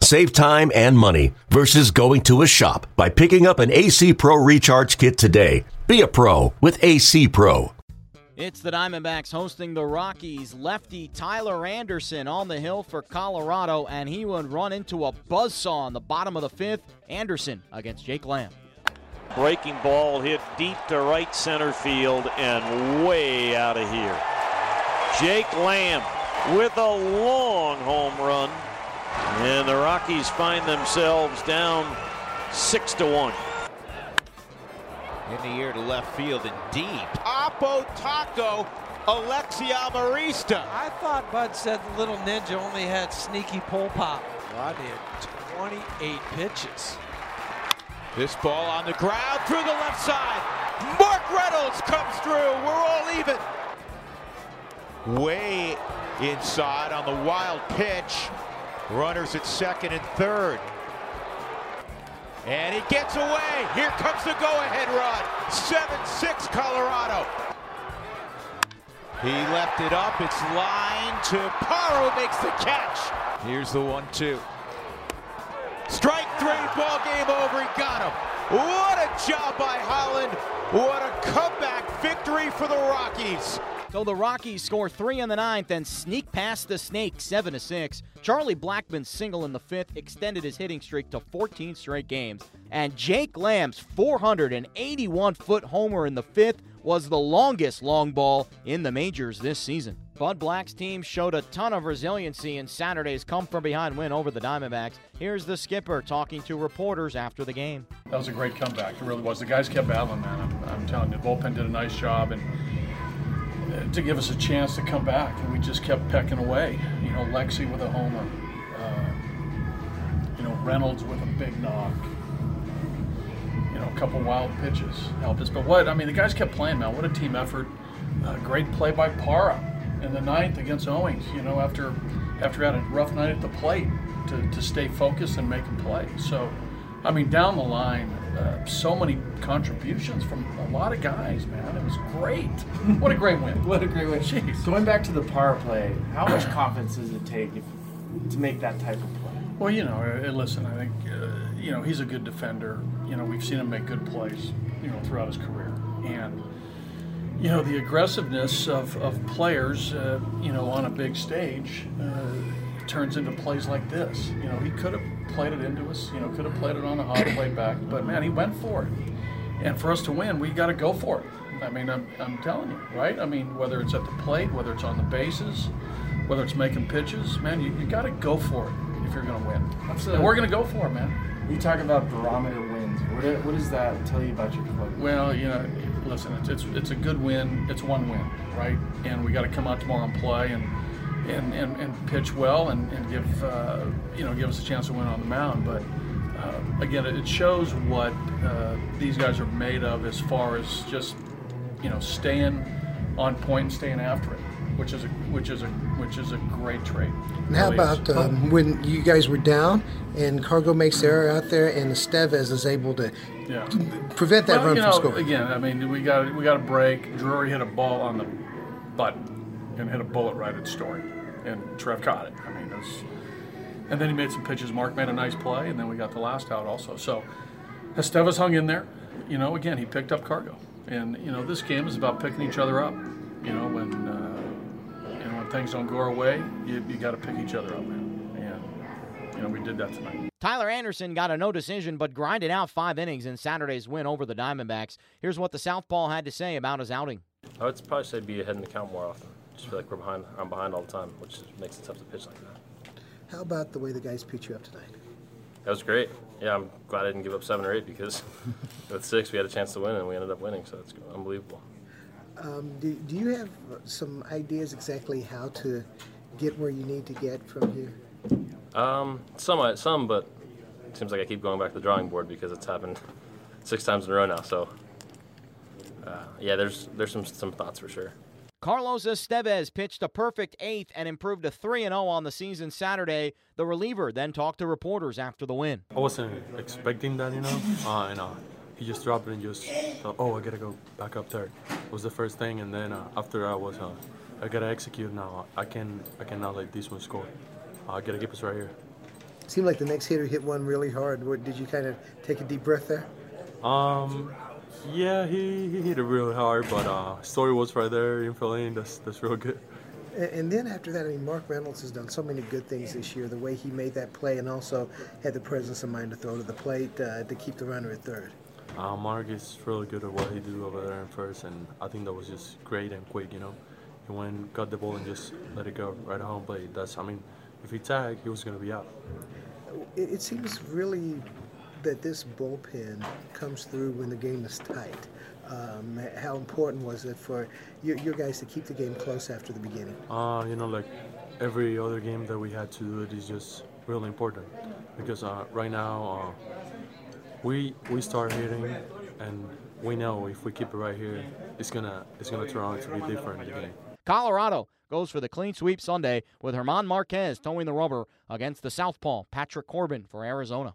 Save time and money versus going to a shop by picking up an AC Pro Recharge Kit today. Be a pro with AC Pro. It's the Diamondbacks hosting the Rockies. Lefty Tyler Anderson on the hill for Colorado, and he would run into a buzzsaw in the bottom of the fifth. Anderson against Jake Lamb. Breaking ball hit deep to right center field and way out of here. Jake Lamb with a long home run, and the Rockies find themselves down six to one. In the air to left field and deep. Oppo Taco, Alexi Amarista. I thought Bud said the little ninja only had sneaky pull pop. I did 28 pitches. This ball on the ground through the left side. Mark Reynolds comes through. We're all even. Way inside on the wild pitch. Runners at second and third. And he gets away. Here comes the go-ahead run. 7-6 Colorado. He left it up. It's line to Parra makes the catch. Here's the one-two. Strike three, ball game over. He got him. What a job by Holland. What a comeback victory for the Rockies. So the Rockies score three in the ninth and sneak past the Snake seven to six. Charlie Blackmon's single in the fifth extended his hitting streak to 14 straight games. And Jake Lamb's 481 foot homer in the fifth was the longest long ball in the majors this season. Bud Black's team showed a ton of resiliency in Saturday's come from behind win over the Diamondbacks. Here's the skipper talking to reporters after the game. That was a great comeback. It really was. The guys kept battling, man. I'm, I'm telling you, the bullpen did a nice job and to give us a chance to come back, and we just kept pecking away. You know, Lexi with a homer, uh, you know, Reynolds with a big knock, you know, a couple wild pitches helped us. But what I mean, the guys kept playing, man. What a team effort! Uh, great play by Parra in the ninth against Owings. You know, after after had a rough night at the plate to, to stay focused and make a play. So, I mean, down the line, uh, so many contributions from a lot of guys, man. It was great. What a great win. what a great win. Jeez. Going back to the power play, how much confidence does it take if, to make that type of play? Well, you know, uh, listen, I think, uh, you know, he's a good defender. You know, we've seen him make good plays, you know, throughout his career. And, you know, the aggressiveness of, of players, uh, you know, on a big stage uh, turns into plays like this. You know, he could have played it into us, you know, could have played it on a hot play back, but man, he went for it. And for us to win, we got to go for it. I mean, I'm, I'm telling you, right? I mean, whether it's at the plate, whether it's on the bases, whether it's making pitches, man, you, you got to go for it if you're going to win. and we're going to go for it, man. You talk about barometer wins. What, what does that tell you about your club? Well, you know, listen, it's, it's, it's a good win. It's one win, right? And we got to come out tomorrow and play and and, and, and pitch well and, and give uh, you know give us a chance to win on the mound. But uh, again, it shows what uh, these guys are made of as far as just you know staying on point and staying after it, which is a which is a which is a great trait. And how about um, when you guys were down and Cargo makes the error out there and Estevez is able to yeah. prevent that well, run you know, from scoring? Again, I mean, we got we got a break. Drury hit a ball on the button and hit a bullet right at Story, and Trev caught it. I mean, it was, and then he made some pitches. Mark made a nice play, and then we got the last out also. So Estevez hung in there. You know, again, he picked up cargo, and you know, this game is about picking each other up. You know, when uh, you know when things don't go our way, you, you got to pick each other up, man. And you know, we did that tonight. Tyler Anderson got a no decision, but grinded out five innings in Saturday's win over the Diamondbacks. Here's what the Southpaw had to say about his outing. I would probably say be ahead in the count more often just feel like we're behind. I'm behind all the time, which makes it tough to pitch like that. How about the way the guys pitch you up tonight? That was great. Yeah, I'm glad I didn't give up seven or eight because with six we had a chance to win and we ended up winning, so it's unbelievable. Um, do, do you have some ideas exactly how to get where you need to get from here? Um, some, some, but it seems like I keep going back to the drawing board because it's happened six times in a row now. So uh, yeah, there's there's some some thoughts for sure. Carlos Estevez pitched a perfect eighth and improved to 3 0 on the season Saturday. The reliever then talked to reporters after the win. I wasn't expecting that, you know, uh, and uh, he just dropped it and just thought, oh, I gotta go back up third. Was the first thing, and then uh, after I was uh, I gotta execute now. I can I cannot let this one score. I gotta keep us right here. Seemed like the next hitter hit one really hard. What, did you kind of take a deep breath there? Um, yeah, he, he hit it really hard, but uh, Story was right there in lane. That's that's real good. And, and then after that, I mean, Mark Reynolds has done so many good things this year. The way he made that play, and also had the presence of mind to throw to the plate uh, to keep the runner at third. Uh, Mark is really good at what he do over there in first, and I think that was just great and quick. You know, he went, got the ball, and just let it go right at home plate. That's, I mean, if he tagged, he was going to be out. It, it seems really that this bullpen comes through when the game is tight. Um, how important was it for your, your, guys to keep the game close after the beginning? Uh, you know, like every other game that we had to do it is just really important because uh, right now uh, we we start hitting and we know if we keep it right here, it's gonna it's gonna turn out to be different in the game. Colorado goes for the clean sweep Sunday with Germán Marquez toeing the rubber against the Southpaw Patrick Corbin for Arizona.